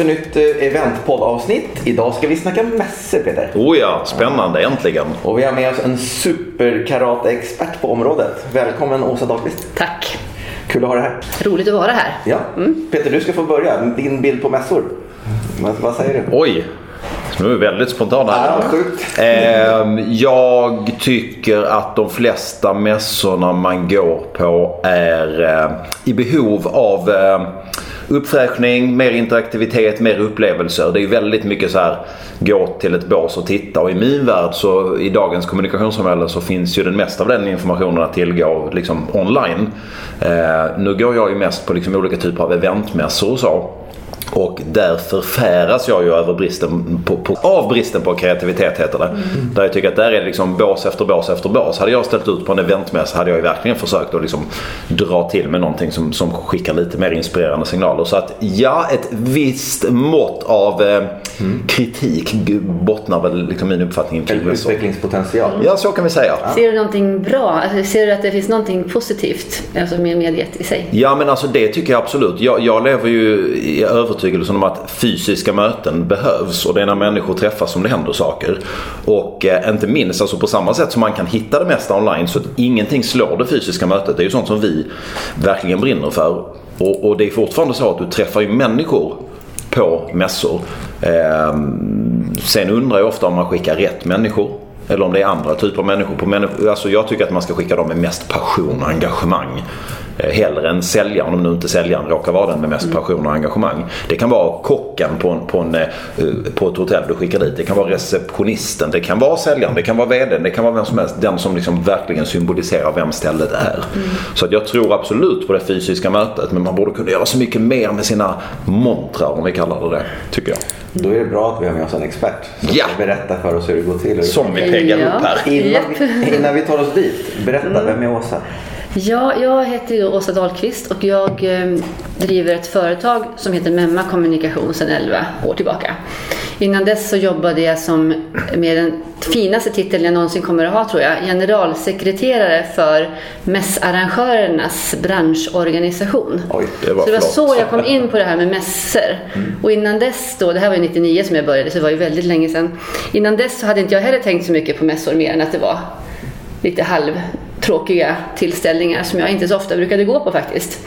för nytt eh, eventpoddavsnitt. Idag ska vi snacka mässor Peter. Oh ja, spännande äntligen. Och vi har med oss en superkarate-expert på området. Välkommen Åsa Dahlqvist. Tack. Kul att ha dig här. Roligt att vara här. Ja. Peter, du ska få börja. Din bild på mässor. Vad, vad säger du? Oj, nu är vi väldigt spontana. Ja, sjukt. Ehm, jag tycker att de flesta mässorna man går på är eh, i behov av eh, uppfräschning, mer interaktivitet, mer upplevelser. Det är ju väldigt mycket så här gå till ett bås och titta och i min värld så i dagens kommunikationssamhälle så finns ju den mesta av den informationen att tillgå liksom online. Eh, nu går jag ju mest på liksom olika typer av eventmässor och så. Och där förfäras jag ju över bristen på, på, av bristen på kreativitet heter det. Mm. Där jag tycker att där är det liksom bås efter bås efter bås. Hade jag ställt ut på en eventmässa hade jag ju verkligen försökt att liksom dra till med någonting som, som skickar lite mer inspirerande signaler. Så att ja, ett visst mått av eh, mm. kritik bottnar väl liksom min uppfattning En utvecklingspotential. Ja, så kan vi säga. Ja. Ser du någonting bra? Alltså, ser du att det finns någonting positivt alltså med mediet i sig? Ja, men alltså det tycker jag absolut. Jag, jag lever ju i övertygelse övertygelsen om att fysiska möten behövs och det är när människor träffas som det händer saker. Och eh, inte minst alltså på samma sätt som man kan hitta det mesta online så att ingenting slår det fysiska mötet. Det är ju sånt som vi verkligen brinner för. Och, och det är fortfarande så att du träffar ju människor på mässor. Eh, sen undrar jag ofta om man skickar rätt människor. Eller om det är andra typer av människor. På människor alltså jag tycker att man ska skicka dem med mest passion och engagemang. Eh, hellre än säljaren, om nu inte säljaren råkar vara den med mest passion och engagemang. Det kan vara kocken på, en, på, en, eh, på ett hotell du skickar dit. Det kan vara receptionisten. Det kan vara säljaren. Det kan vara VDn. Det kan vara vem som helst. Den som liksom verkligen symboliserar vem stället är. Mm. Så att jag tror absolut på det fysiska mötet. Men man borde kunna göra så mycket mer med sina montrar om vi kallar det det. Tycker jag. Då är det bra att vi har med oss en expert som ja. berättar för oss hur det går till. Som vi peggar ja. upp här. Innan vi, innan vi tar oss dit, berätta, mm. vem är Åsa? Ja, jag heter ju Åsa Dahlqvist och jag eh, driver ett företag som heter Memma Kommunikation sedan 11 år tillbaka. Innan dess så jobbade jag som, med den finaste titeln jag någonsin kommer att ha tror jag, generalsekreterare för mässarrangörernas branschorganisation. Oj, det var så det var så jag kom in på det här med mässor. Mm. Och innan dess då, det här var ju 99 som jag började så det var ju väldigt länge sedan. Innan dess så hade inte jag heller tänkt så mycket på mässor mer än att det var lite halv tråkiga tillställningar som jag inte så ofta brukade gå på faktiskt.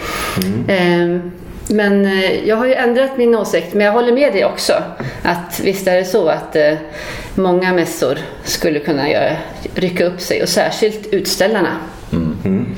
Mm. Men eh, jag har ju ändrat min åsikt, men jag håller med dig också. Att visst är det så att eh, många mässor skulle kunna göra, rycka upp sig och särskilt utställarna. Mm.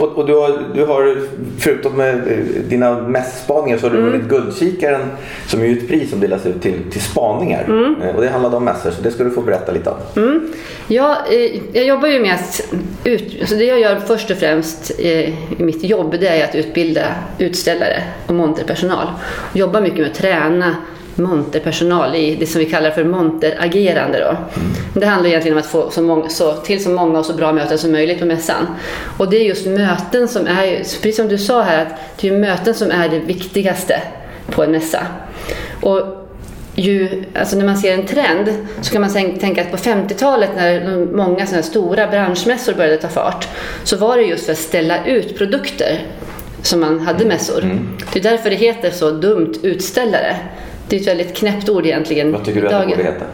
Och, och du, har, du har, förutom med eh, dina mässspaningar så har du mm. vunnit Guldkikaren som är ett pris som delas ut till, till spaningar. Mm. Eh, och det handlade om mässor så det ska du få berätta lite om. Mm. Ja, eh, jag jobbar ju med att ut, alltså det jag gör först och främst i mitt jobb det är att utbilda utställare och monterpersonal. Jag jobbar mycket med att träna monterpersonal i det som vi kallar för monteragerande. Då. Mm. Det handlar egentligen om att få så många, så, till så många och så bra möten som möjligt på mässan. Och det är just möten som är, precis som du sa här, att det är möten som är det viktigaste på en mässa. Och ju, alltså när man ser en trend så kan man tänka att på 50-talet när många sådana stora branschmässor började ta fart så var det just för att ställa ut produkter som man hade mässor. Mm. Det är därför det heter så dumt utställare. Det är ett väldigt knäppt ord egentligen. Vad tycker du att det borde heta?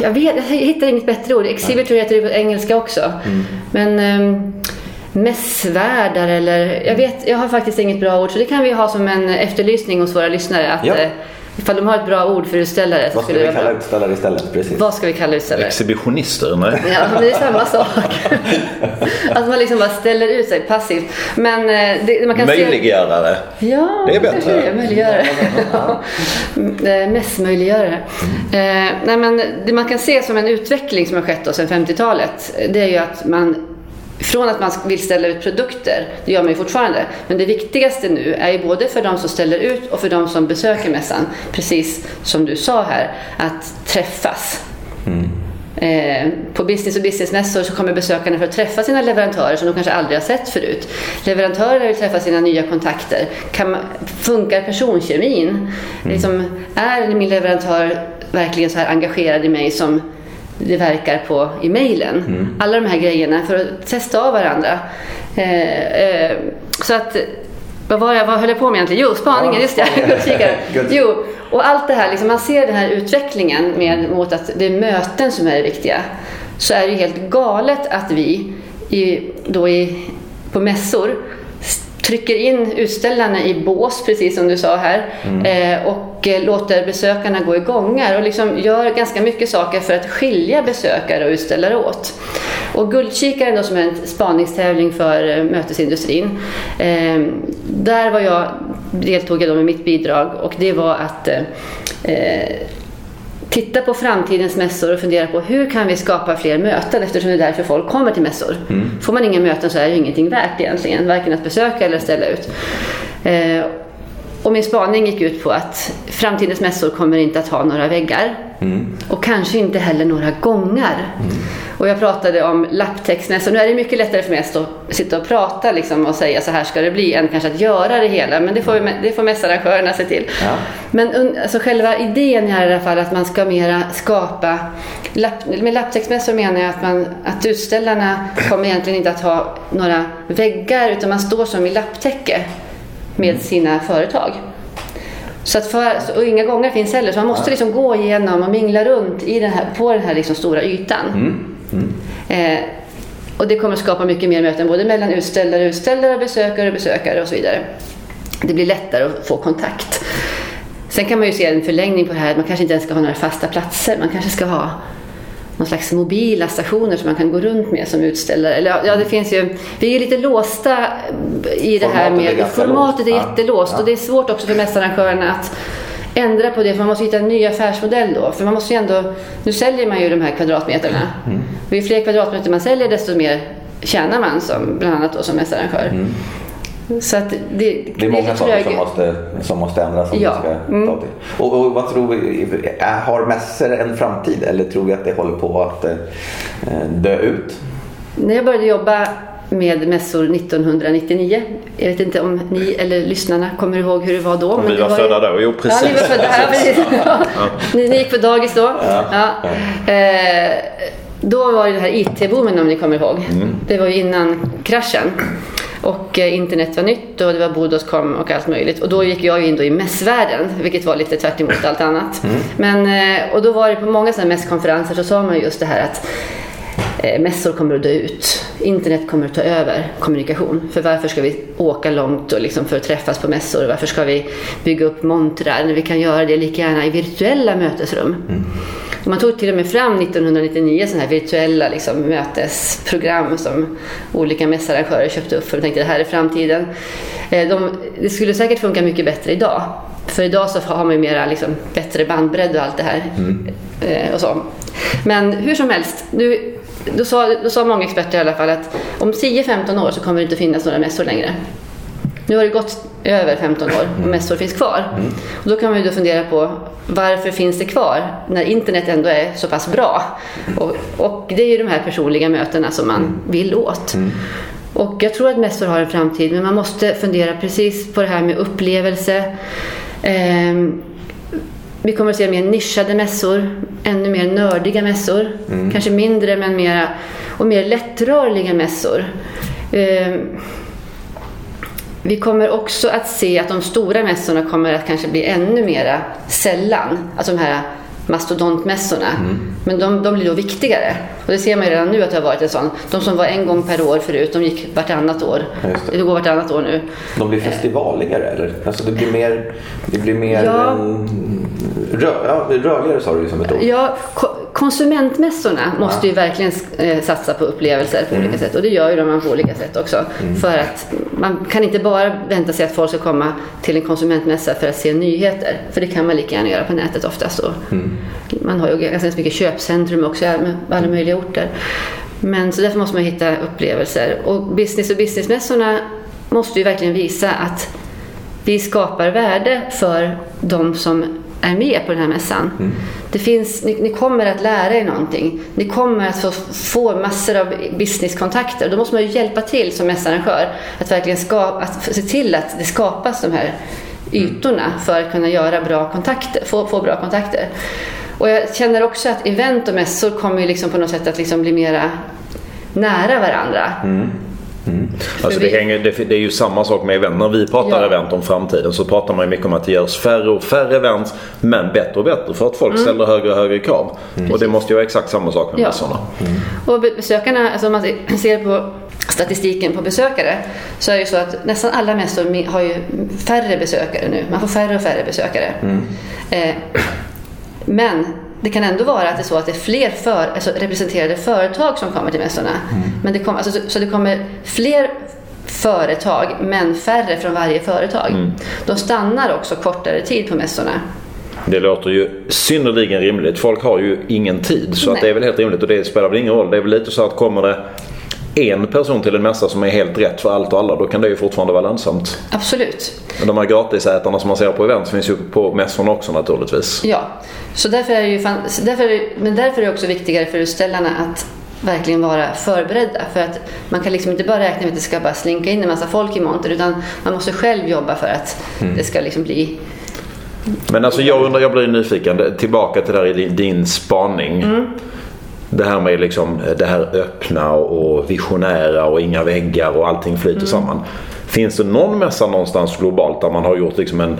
Jag, vet, jag hittar inget bättre ord. Exhibitor heter det på engelska också. Mm. Men um, mässvärdar eller... Jag, vet, jag har faktiskt inget bra ord så det kan vi ha som en efterlysning hos våra lyssnare. Att, ja. Ifall de har ett bra ord för utställare. Vad ska vi kalla utställare istället? Precis. Vad ska vi kalla utställare? Exhibitionister? Nej. Ja, men det är samma sak. att man liksom bara ställer ut sig passivt. Men eh, det, man kan Möjliggörare. Se... Ja, det är bättre. Det är möjliggörare. Eh, Mässmöjliggörare. Mm. Eh, nej, men det man kan se som en utveckling som har skett då sedan 50-talet. Det är ju att man från att man vill ställa ut produkter, det gör man ju fortfarande, men det viktigaste nu är ju både för de som ställer ut och för de som besöker mässan, precis som du sa här, att träffas. Mm. Eh, på business och businessmässor så kommer besökarna för att träffa sina leverantörer som de kanske aldrig har sett förut. Leverantörer vill träffa sina nya kontakter. Kan, funkar personkemin? Mm. Liksom, är min leverantör verkligen så här engagerad i mig som det verkar på i mejlen. Mm. Alla de här grejerna för att testa av varandra. Eh, eh, så att vad, var jag, vad höll jag på med egentligen? Jo, spaningen, Ja, just det. jo, och allt det här, liksom, man ser den här utvecklingen med, mot att det är möten som är det viktiga. Så är det ju helt galet att vi i, då i, på mässor trycker in utställarna i bås, precis som du sa här, eh, och eh, låter besökarna gå i gångar och liksom gör ganska mycket saker för att skilja besökare och utställare åt. Och Guldkikaren då, som är en spaningstävling för eh, mötesindustrin, där var jag, deltog jag då med mitt bidrag och det var att titta på framtidens mässor och fundera på hur kan vi skapa fler möten eftersom det är därför folk kommer till mässor. Får man inga möten så är det ingenting värt egentligen, varken att besöka eller ställa ut. Eh, och min spaning gick ut på att framtidens mässor kommer inte att ha några väggar och kanske inte heller några gångar. Och jag pratade om lapptextmässor. Nu är det mycket lättare för mig att stå, sitta och prata liksom, och säga så här ska det bli än kanske att göra det hela. Men det får, vi- det får mässarrangörerna se till. Ja. Men alltså själva idén är i alla fall att man ska mera skapa lapp, med lapptextmässor menar jag att, man, att utställarna kommer egentligen inte att ha några väggar utan man står som i lapptäcke med sina företag. Så att för, och inga gångar finns heller så man måste liksom gå igenom och mingla runt i den här, på den här liksom stora ytan. Eh, och det kommer skapa mycket mer möten både mellan utställare, utställare, besökare, besökare och så vidare. Det blir lättare att få kontakt. Sen kan man ju se en förlängning på det här. Man kanske inte ens ska ha några fasta platser. Man kanske ska ha någon slags mobila stationer som man kan gå runt med som utställare. Eller, ja, det finns ju, vi är lite låsta i det här Formatet är med... ganska Formatet är låst. Ja. jättelåst Ja. och det är svårt också för mässarrangörerna att ändra på det för man måste hitta en ny affärsmodell då. För man måste ju ändå, nu säljer man ju de här kvadratmeterna. Mm. Och ju fler kvadratmeter man säljer desto mer tjänar man som, bland annat då som mässarrangör. Så att det, Mm. Det är många saker som måste, som måste ändras om Ja. ska Mm. ta till. Och, och vad tror vi, har mässor en framtid eller tror vi att det håller på att eh, dö ut? När jag började jobba med mässor 1999, jag vet inte om ni eller lyssnarna kommer ihåg hur det var då. Om vi det var ju- födda då? Jo, precis. Ja, ni var födda. Ja, precis. Ja. Ni, ni gick på dagis då. Ja. Eh, då var ju det här IT-boomen om ni kommer ihåg. Det var ju innan kraschen. Och eh, internet var nytt och det var Bodoscom och allt möjligt. Och då gick jag ju in i mässvärlden, vilket var lite tvärt emot allt annat. Men, eh, och då var det på många sådana mässkonferenser så sa man just det här att mässor kommer att dö ut. Internet kommer att ta över kommunikation. För varför ska vi åka långt och liksom för att träffas på mässor? Varför ska vi bygga upp montrar när vi kan göra det lika gärna i virtuella mötesrum? Och man tog till och med fram 1999 sådana här virtuella liksom, mötesprogram som olika mässarrangörer köpte upp för de tänkte det här är framtiden. Eh, De, det skulle säkert funka mycket bättre idag. För idag så har man ju mera liksom, bättre bandbredd och allt det här. Eh, och så. Men hur som helst, nu, då, sa, då sa många experter i alla fall att om 10-15 år så kommer det inte finnas några mässor längre. Nu har det gått över 15 år och mässor finns kvar. Och då kan man ju då fundera på varför finns det kvar när internet ändå är så pass bra? Och, och det är ju de här personliga mötena som man vill åt. Och jag tror att mässor har en framtid men man måste fundera precis på det här med upplevelse. Ehm, vi kommer att se mer nischade mässor, ännu mer nördiga mässor. Kanske mindre men mera, och mer lättrörliga mässor. Ehm, vi kommer också att se att de stora mässorna kommer att kanske bli ännu mera sällan. Alltså de här mastodontmässorna. Men de, de blir då viktigare. Och det ser man ju redan nu att det har varit en sån. De som var en gång per år förut, de gick vartannat år. Just det. Det går vartannat år nu. De blir festivaligare eller? Alltså det blir mer, det blir mer Ja. mm, rö, ja, rörligare sa du ju som ett ord. Ja, ko- konsumentmässorna måste ju verkligen eh, satsa på upplevelser på olika sätt och det gör ju de på olika sätt också. För att man kan inte bara vänta sig att folk ska komma till en konsumentmässa för att se nyheter. För det kan man lika gärna göra på nätet oftast. Och Man har ju ganska mycket köpcentrum också med alla möjliga orter. Men så därför måste man hitta upplevelser. Och business och businessmässorna måste ju verkligen visa att vi skapar värde för de som är med på den här mässan. Det finns, ni, ni kommer att lära er någonting. Ni kommer att få, få massor av businesskontakter. Då måste man ju hjälpa till som mässarrangör att verkligen ska, att se till att det skapas de här ytorna för att kunna göra bra kontakter, få, få bra kontakter. Och jag känner också att event och mässor kommer liksom på något sätt att liksom bli mera nära varandra. Alltså För det, hänger, det, det är ju samma sak med event. När vi pratar Ja. event om framtiden så pratar man mycket om att det görs färre och färre event men bättre och bättre för att folk ställer högre och högre krav. Och det måste ju vara exakt samma sak med Ja. mässorna. Och be- besökarna, alltså om man ser på statistiken på besökare så är det ju så att nästan alla mässor har ju färre besökare nu. Man får färre och färre besökare. Eh, men det kan ändå vara att det är så att det är fler för, alltså representerade företag som kommer till mässorna. Men det kommer, alltså, så, så det kommer fler företag men färre från varje företag. De stannar också kortare tid på mässorna. Det låter ju synnerligen rimligt. Folk har ju ingen tid så att det är väl helt rimligt och det spelar väl ingen roll. Det är väl lite så att kommer det en person till en mässa som är helt rätt för allt och alla då kan det ju fortfarande vara lönsamt. Absolut. De här gratisätarna som man ser på event finns ju på mässorna också naturligtvis. Ja, så därför är det ju fan, därför är men därför är det också viktigare för utställarna att verkligen vara förberedda. För att man kan liksom inte bara räkna med att det ska bara slinka in en massa folk i monter utan man måste själv jobba för att det ska liksom bli... Men alltså jag undrar, jag blir nyfiken. Tillbaka till det här i din, spaning. Det här med liksom det här öppna och visionära och inga väggar och allting flyter samman. Finns det någon mässa någonstans globalt där man har gjort liksom en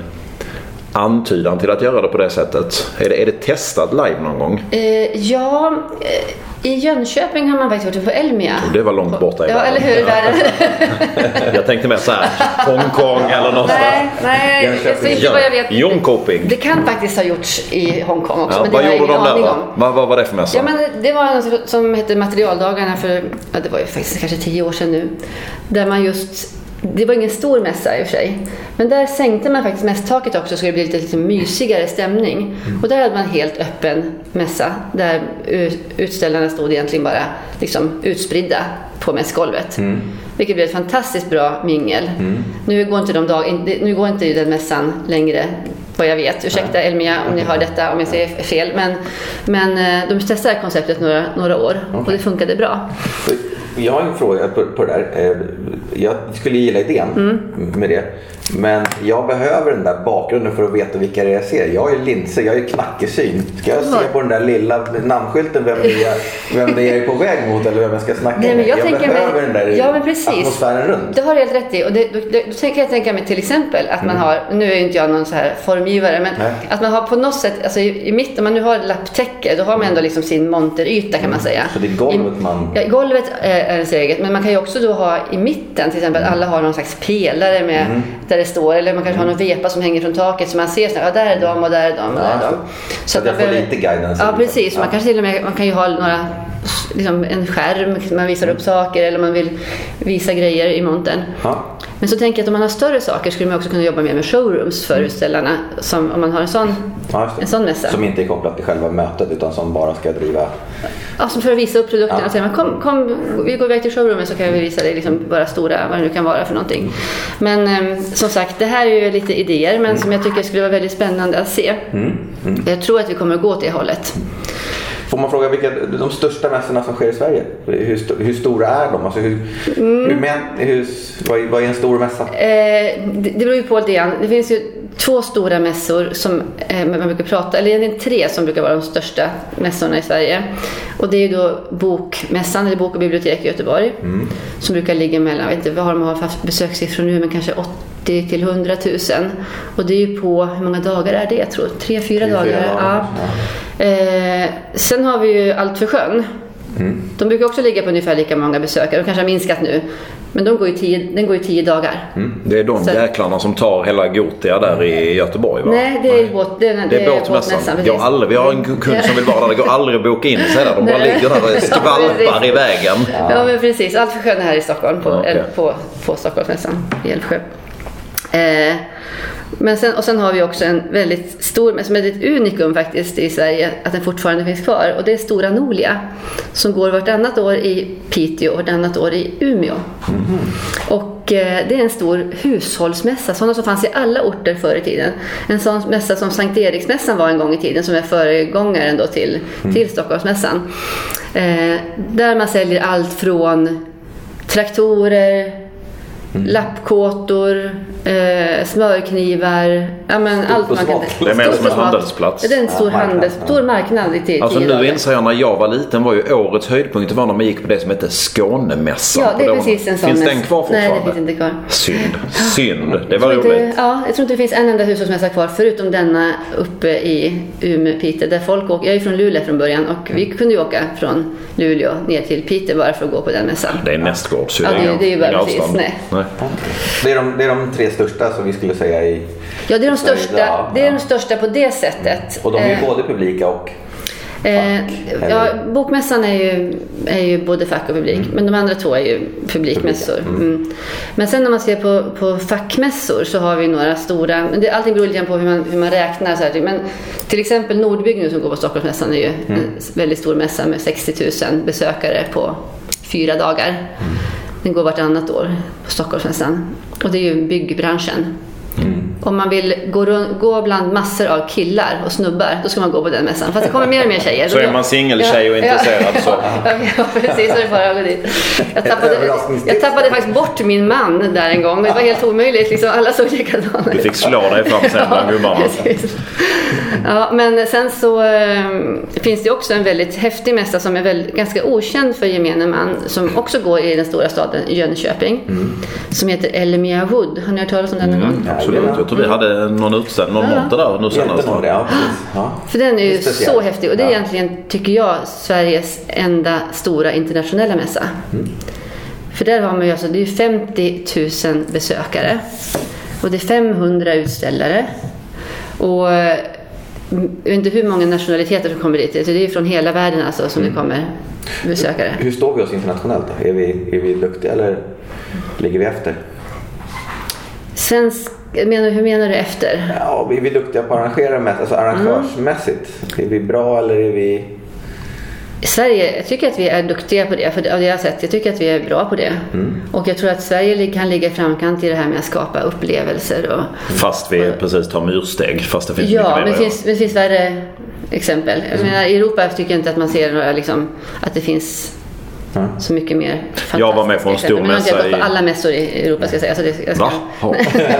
antydan till att göra det på det sättet? Är det, är det testat live någon gång? Eh, ja, eh, i Jönköping har man faktiskt gjort det på Elmia. Det var långt borta i Ja, världen. eller hur? Världen. Jag tänkte mer så här Hongkong eller något nej, nej, säger inte vad jag vet. Jönköping. Det kan faktiskt ha gjorts i Hongkong också, Ja, men vad gjorde de där då? Vad, vad var det för mässa? Ja, men det var något som hette Materialdagarna för, ja, det var ju faktiskt kanske tio år sedan nu. Där man just, det var ingen stor mässa i och för sig. Men där sänkte man faktiskt mässtaket också så det blev lite, lite mysigare stämning. Och där hade man helt öppen mässa där utställarna stod egentligen bara liksom utspridda på mässgolvet. Vilket blev ett fantastiskt bra mingel. Nu går inte de dag, nu går inte den mässan längre vad jag vet. Ursäkta Elmia om ni hör detta om jag säger fel. Men, men eh, de testade konceptet några, några år och det funkade bra. Jag har en fråga på, på det där. Eh, Jag skulle gilla idén med det. Men jag behöver den där bakgrunden för att veta vilka det är jag ser. Jag är linse, jag är knackesyn. Ska jag se på den där lilla namnskylten vem det är, vem det är på väg mot eller vem jag ska snacka Nej, med? jag Jag, behöver mig- den där Ja, men precis. atmosfären runt. Det har du helt rätt i. Och det, då, då, då tänker jag tänka mig till exempel att man har, nu är inte jag någon så här formgivare, men Nej. att man har på något sätt, alltså i, i mitten, om man nu har lapptäcke, då har man ändå liksom sin monteryta kan man säga. Så det är golvet man- Ja, golvet är, är ens eget, men man kan ju också då ha i mitten, till exempel alla har någon slags pelare med, Mm. där det står, eller man kanske har någon vepa som hänger från taket så man ser så här, ja där är de och där är de och där är Ja, de. så att jag man får behöver- lite guidance. Ja, precis. Man Ja. kanske till och med man kan ju ha några, liksom en skärm, man visar upp saker eller man vill visa grejer i montern. Ja. Men så tänker jag att om man har större saker skulle man också kunna jobba mer med showrooms för utställarna. Som om man har en sån, Ja, en sån mässa. Som inte är kopplat till själva mötet utan som bara ska driva... Ja, som för att visa upp produkterna Ja. och säga kom, kom, vi går iväg till showroomen så kan vi visa dig liksom våra stora, vad det nu kan vara för någonting. Men ehm, som sagt, det här är ju lite idéer men som jag tycker skulle vara väldigt spännande att se. Jag tror att vi kommer att gå åt det hållet. Får man fråga vilka de största mässorna som sker i Sverige? Hur, hur stora är de? Alltså hur, Mm. hur, men, hur, vad, är- vad är en stor mässa? Eh, det, det beror ju på lite grann. Det finns ju två stora mässor som eh, man brukar prata, eller egentligen tre som brukar vara de största mässorna i Sverige. Och det är ju då Bokmässan, eller Bok och bibliotek i Göteborg. Som brukar ligga mellan, jag vet inte vad har de har haft besökssiffror nu, men kanske 80 till 100 000. Och det är ju på, hur många dagar är det? Jag tror tre, fyra dagar. dagar, Ja. Eh, sen har vi ju Allt för sjön. De brukar också ligga på ungefär lika många besökare. De kanske har minskat nu. Men de går ju tio, den går ju tio dagar. Det är de Så- jäklarna som tar hela Gotia där i Göteborg va? Nej, det är, båt, det är, Det är båtmässan. har aldrig, vi har en kund som vill vara där. Det går aldrig att boka in sig där. De bara ligger där och skvalpar i vägen. Ja, men precis. Allt för sjön är här i Stockholm, på, Ja, eller på, på Stockholmsmässan i Älvsjö. Eh, men sen, och sen har vi också en väldigt stor, som är ett unikum faktiskt i Sverige, att den fortfarande finns kvar. Och det är Stora Nolia som går vartannat år i Piteå och vartannat år i Umeå. Och eh, det är en stor hushållsmässa, sådana som fanns i alla orter förr i tiden. En sån mässa som Sankt Eriksmässan var en gång i tiden, som är föregångaren då till, till Stockholmsmässan. Eh, där man säljer allt från traktorer, Lappkåtor, eh, smörknivar, ja men allt man kan... Det är mer som en handelsplats. Det är en stor, Ja, marknad, handels, ja. stor marknad i tio Alltså nu inser jag när jag var liten var ju årets höjdpunkt var när man gick på det som hette Skånemässan. Ja, det är precis en sån. Finns den kvar Nej, fortfarande? det finns inte kvar. Synd. Synd. Det Jag var tror, inte, roligt. ja, jag tror inte det finns en enda hushållsmässa kvar förutom denna uppe i Umeå, Piteå. Där folk åker, jag är från Luleå från början och vi kunde ju åka från Luleå ner till Piteå bara för att gå på den mässan. Det är nästgårds. Ja, det- det är ju bara precis, avstånd. nej. Nej. Det är, de, det är de tre största som vi skulle säga i... Ja, det är de största, ja, det är de största på det sättet. Och de är ju Eh, både publika och... Eh, ja, bokmässan är ju, är ju både fack och publik, men de andra två är ju publikmässor. Mm. Men sen när man ser på, på fackmässor så har vi några stora, det, allting beror lite på hur man, hur man räknar. Så här. Men till exempel Nordbygg nu som går på Stockholmsmässan är ju en väldigt stor mässa med 60 000 besökare på fyra dagar. Den går vartannat år på Stockholmsmässan. Och det är ju byggbranschen. Om man vill gå, gå bland massor av killar och snubbar, då ska man gå på den mässan. Fast det kommer mer och mer tjejer. Så är man singeltjej och intresserad så- Ja, ja, precis. Så är det bara att gå dit. Jag tappade, överraskningstips. jag tappade faktiskt bort min man där en gång. Det var helt omöjligt. Liksom, alla såg likadana Du ut. fick slå dig fram sen bland gubbarna. Ja, men sen så eh, finns det också en väldigt häftig mässa som är väl, ganska okänd för gemene man som också går i den stora staden Jönköping. Som heter Elmia Wood. Har ni hört talas om den någon gång? Absolut. Tror vi hade någon utställning, någon monter där nu senast. Ja. Ja. För den är ju är så häftig och det är Ja. egentligen, tycker jag, Sveriges enda stora internationella mässa. För där har man ju alltså, det är ju 50 000 besökare och det är 500 utställare. Och jag vet inte hur många nationaliteter som kommer dit. Så det är ju från hela världen alltså som det kommer besökare. Hur står vi oss internationellt då? Är vi, är vi duktiga eller ligger vi efter? Svensk, menar, hur menar du efter? Ja, är vi duktiga på att arrangera alltså arrangörsmässigt? Är vi bra eller är vi... I Sverige, jag tycker att vi är duktiga på det, för av det jag har sett. Jag tycker att vi är bra på det. Och jag tror att Sverige kan ligga i framkant i det här med att skapa upplevelser. Och, Fast vi precis tar myrsteg. Fast det finns ja, mycket mer men det finns, men det finns värre exempel. Jag menar, I Europa tycker jag inte att man ser några, liksom, att det finns Så mycket mer Jag var med på en stor. Men jag har inte mässa på i- alla mässor i Europa ska jag säga. Så det, jag ska, Va? Ja.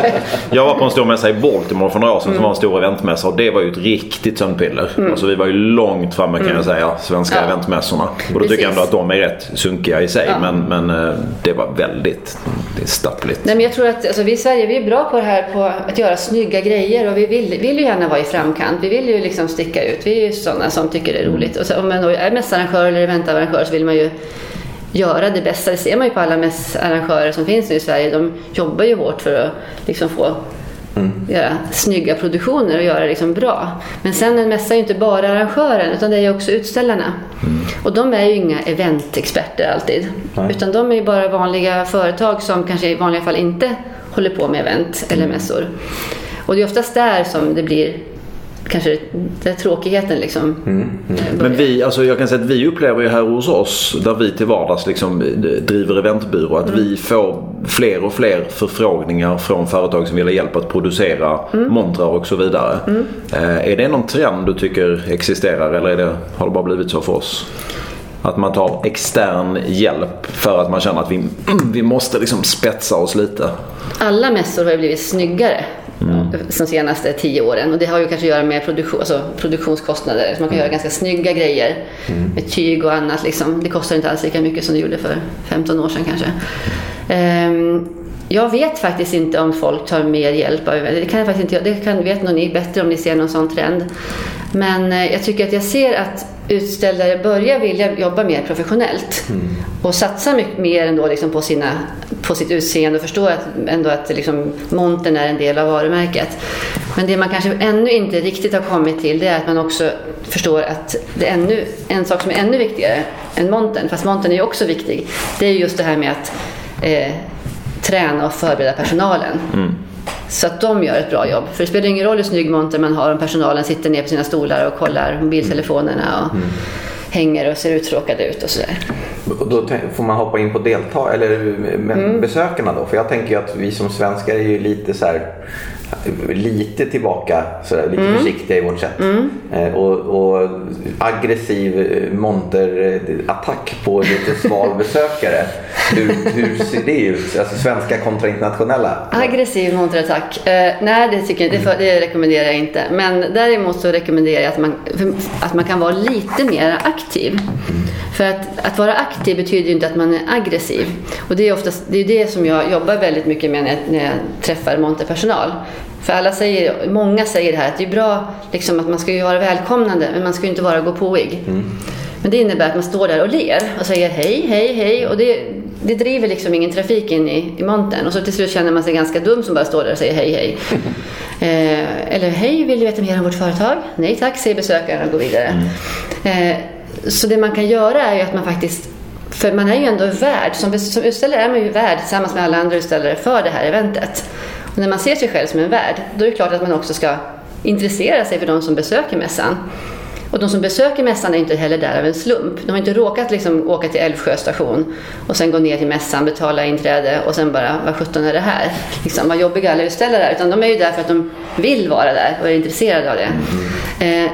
Jag var på en stor mässa i Baltimore för några år sedan som var en stor eventmässa och det var ju ett riktigt sömnpiller. Alltså vi var ju långt framme kan jag säga, svenska Ja. eventmässorna. Och då tycker jag ändå Precis. att de är rätt sunkiga i sig. Ja. Men, men eh, det var väldigt det är stappligt. Nej, men jag tror att alltså, vi i Sverige vi är bra på det här på att göra snygga grejer och vi vill, vill ju gärna vara i framkant. Vi vill ju liksom sticka ut. Vi är ju sådana som tycker det är roligt. Och så, om man då är mässarrangör eller eventarrangör så vill man ju göra det bästa. Det ser man ju på alla mässarrangörer som finns nu i Sverige. De jobbar ju hårt för att liksom få göra snygga produktioner och göra det liksom bra. Men sen en mässa är ju inte bara arrangören utan det är också utställarna. Och de är ju inga eventexperter alltid. Nej. Utan de är ju bara vanliga företag som kanske i vanliga fall inte håller på med event eller mässor. Och det är oftast där som det blir kanske där tråkigheten liksom Men börjar. vi, alltså jag kan säga att vi upplever ju här hos oss, där vi till vardags liksom driver eventbyrå, att vi får fler och fler förfrågningar från företag som vill ha hjälp att producera montrar och så vidare. Eh, är det någon trend du tycker existerar eller är det, har det bara blivit så för oss? Att man tar extern hjälp för att man känner att vi, vi måste liksom spetsa oss lite. Alla mässor har ju blivit snyggare de senaste tio åren. Och det har ju kanske att göra med produktion, alltså produktionskostnader. Så man kan göra ganska snygga grejer med tyg och annat. Liksom. Det kostar inte alls lika mycket som det gjorde för 15 år sedan kanske. Ehm, jag vet faktiskt inte om folk tar mer hjälp av det kan jag faktiskt inte, Det kan, vet nog ni bättre om ni ser någon sån trend. Men eh, jag tycker att jag ser att utställare börjar vilja jobba mer professionellt och satsa mycket mer ändå liksom på, sina, på sitt utseende och förstå att, ändå att liksom montern är en del av varumärket. Men det man kanske ännu inte riktigt har kommit till det är att man också förstår att det är ännu, en sak som är ännu viktigare än montern, fast montern är ju också viktig, det är just det här med att eh, träna och förbereda personalen. Så att de gör ett bra jobb. För det spelar ingen roll hur snygg monter man har om personalen sitter ner på sina stolar och kollar mobiltelefonerna och hänger och ser uttråkade ut och sådär. Och då får man hoppa in på delta eller men Mm. besökarna då? För jag tänker ju att vi som svenskar är ju lite så här lite tillbaka, sådär, lite Mm. försiktiga i vårt sätt. Eh, och, och aggressiv eh, monterattack på lite sval besökare. Hur, hur ser det ut? Alltså svenska kontra internationella? Aggressiv monterattack? Eh, nej, det, tycker jag, det, för, det rekommenderar jag inte. Men däremot så rekommenderar jag att man, att man kan vara lite mer aktiv. För att, att vara aktiv betyder ju inte att man är aggressiv. Och det är, oftast, det är det som jag jobbar väldigt mycket med när jag, när jag träffar monterpersonal. För alla säger, många säger det här att det är bra liksom, att man ska ju vara välkomnande men man ska ju inte vara gåpåig. Men det innebär att man står där och ler och säger hej, hej, hej. Och det, det driver liksom ingen trafik in i, i montern. Och så till slut känner man sig ganska dum som bara står där och säger hej, hej. Eh, eller hej, vill du veta mer om vårt företag? Nej tack, säger besökaren och går vidare. Eh, så det man kan göra är ju att man faktiskt för man är ju ändå värd, som, som utställare är man ju värd tillsammans med alla andra utställare för det här eventet. Och när man ser sig själv som en värd, då är det klart att man också ska intressera sig för de som besöker mässan. Och de som besöker mässan är inte heller där av en slump. De har inte råkat liksom åka till Älvsjö station och sen gå ner till mässan, betala inträde och sen bara, vad sjutton är det här? Liksom, vad jobbiga alla utställare är. Utan de är ju där för att de vill vara där och är intresserade av det. Eh,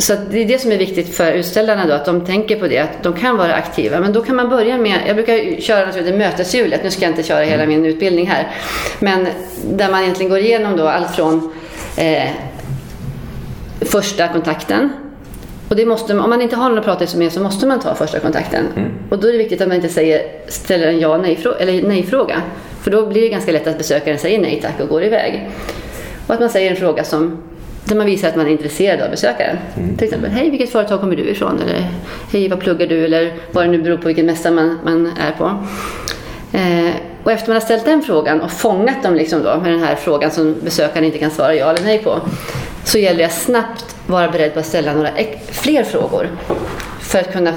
så det är det som är viktigt för utställarna då, att de tänker på det, att de kan vara aktiva. Men då kan man börja med, jag brukar köra heter möteshjulet, nu ska jag inte köra hela min utbildning här. Men där man egentligen går igenom då allt från eh, första kontakten. Och det måste, om man inte har någon att prata med så måste man ta första kontakten. Och då är det viktigt att man inte säger, ställer en ja nej eller nej-fråga. För då blir det ganska lätt att besökaren säger nej tack och går iväg. Och att man säger en fråga som där man visar att man är intresserad av besökaren. Till exempel, hej vilket företag kommer du ifrån? Eller hej vad pluggar du? Eller vad det nu beror på vilken mässa man, man är på. Eh, och efter man har ställt den frågan och fångat dem liksom då, med den här frågan som besökaren inte kan svara ja eller nej på. Så gäller det att snabbt vara beredd på att ställa några fler frågor. För att kunna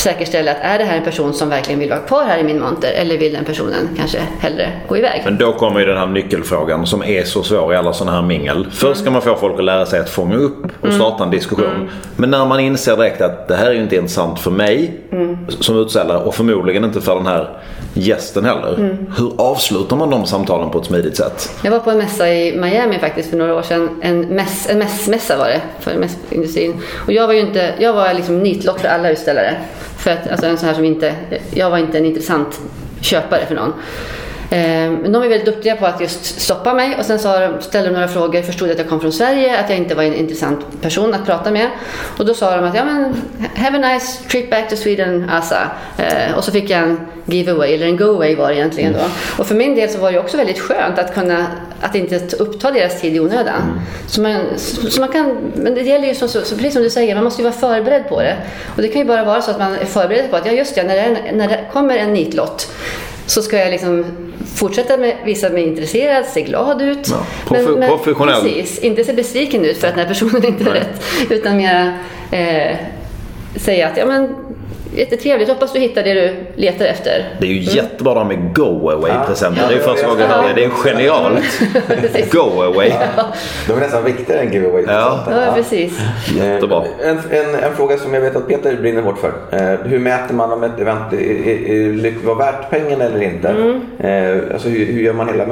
säkerställa att är det här en person som verkligen vill vara kvar här i min monter eller vill den personen kanske hellre gå iväg? Men då kommer ju den här nyckelfrågan som är så svår i alla sådana här mingel. Först ska man få folk att lära sig att fånga upp och starta en diskussion. Men när man inser direkt att det här är ju inte intressant för mig som utställare och förmodligen inte för den här gästen heller. Hur avslutar man de samtalen på ett smidigt sätt? Jag var på en mässa i Miami faktiskt för några år sedan. En, mäss, en mässmässa var det för mässindustrin. Och jag var ju inte, jag var liksom nitlott för alla utställare. För att, alltså en sån här som inte, jag var inte en intressant köpare för någon. Eh, Men de är väldigt duktiga på att just stoppa mig och sen de, ställde de några frågor, förstod att jag kom från Sverige, att jag inte var en intressant person att prata med. Och då sa de att ja men have a nice trip back to Sweden Asa. Eh, och så fick jag en giveaway, eller en go-away var det egentligen då. Och för min del så var det också väldigt skönt att kunna, att inte uppta deras tid i onödan. Så man, så man kan, men det gäller ju så, så, så, precis som du säger, man måste ju vara förberedd på det. Och det kan ju bara vara så att man är förberedd på att ja just det, när det, är- när det kommer en nitlott så ska jag liksom fortsätta med, visa mig intresserad, se glad ut. Ja, profe- professionell. Precis, inte se besviken ut för att den här personen inte är Nej. rätt. Utan mer eh, säga att ja men jättetrevligt, hoppas du hittar det du letar efter. Det är ju jättebra det här med go-away-presenter. Ja, det är ju första gången jag hör det. Det är genialt. Go-away. De är nästan viktigare än giveaway. Ja. Ja, precis. Jättebra. En, en, en fråga som jag vet att Peter brinner hårt för. Eh, hur mäter man om ett event är, är, är, lyck- var värt pengen eller inte? Mm. Eh, alltså hur, hur gör man hela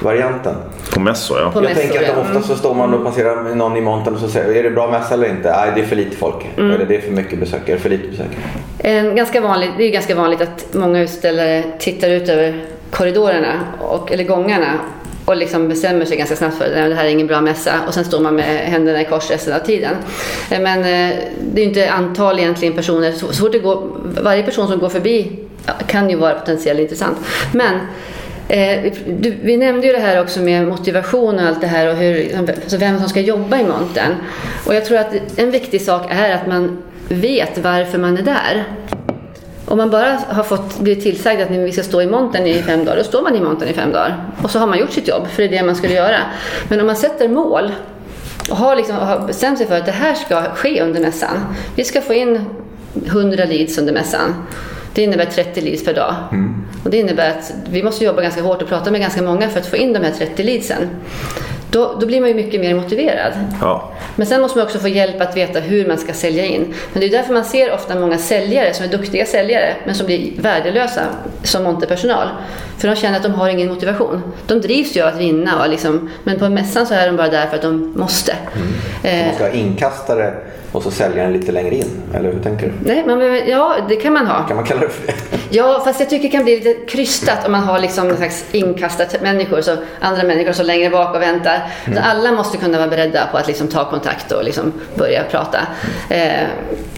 mätningsvarianten? På mässor ja. På jag mässor, tänker att ja. ofta så står man och passerar någon i montern och så säger är det bra mässa eller inte? Nej, det är för lite folk. Mm. Eller det är för mycket besökare, för lite besökare. En ganska vanligt, det är ganska vanligt att många utställare tittar ut över korridorerna och, eller gångarna och liksom bestämmer sig ganska snabbt för att det här är ingen bra mässa och sen står man med händerna i kors resten av tiden. Eh, Men eh, det är ju inte antal egentligen personer. Så, så fort det går, varje person som går förbi kan ju vara potentiellt intressant. Men Eh, du, vi nämnde ju det här också med motivation och allt det här och hur, liksom, alltså vem som ska jobba i montern. Och jag tror att en viktig sak är att man vet varför man är där. Om man bara har fått blivit tillsagd att vi ska stå i montern i fem dagar, då står man i montern i fem dagar. Och så har man gjort sitt jobb, för det är det man skulle göra. Men om man sätter mål och har, liksom, har bestämt sig för att det här ska ske under mässan. Vi ska få in 100 leads under mässan. Det innebär 30 leads per dag. Mm. Och det innebär att vi måste jobba ganska hårt och prata med ganska många för att få in de här 30 leadsen. Då, då blir man ju mycket mer motiverad. Ja. Men sen måste man också få hjälp att veta hur man ska sälja in. Men det är därför man ser ofta många säljare som är duktiga säljare men som blir värdelösa som monterpersonal. För de känner att de har ingen motivation. De drivs ju av att vinna, och liksom, men på mässan så är de bara där för att de måste. Så man ska ha inkastare och så säljaren lite längre in? Eller hur tänker du? Nej, behöver, ja, det kan man ha. Kan man kalla det för det? Ja, fast jag tycker det kan bli lite krystat om man har liksom en slags inkastat människor, så andra människor som längre bak och väntar. Så alla måste kunna vara beredda på att liksom ta kontakt och liksom börja prata. Eh,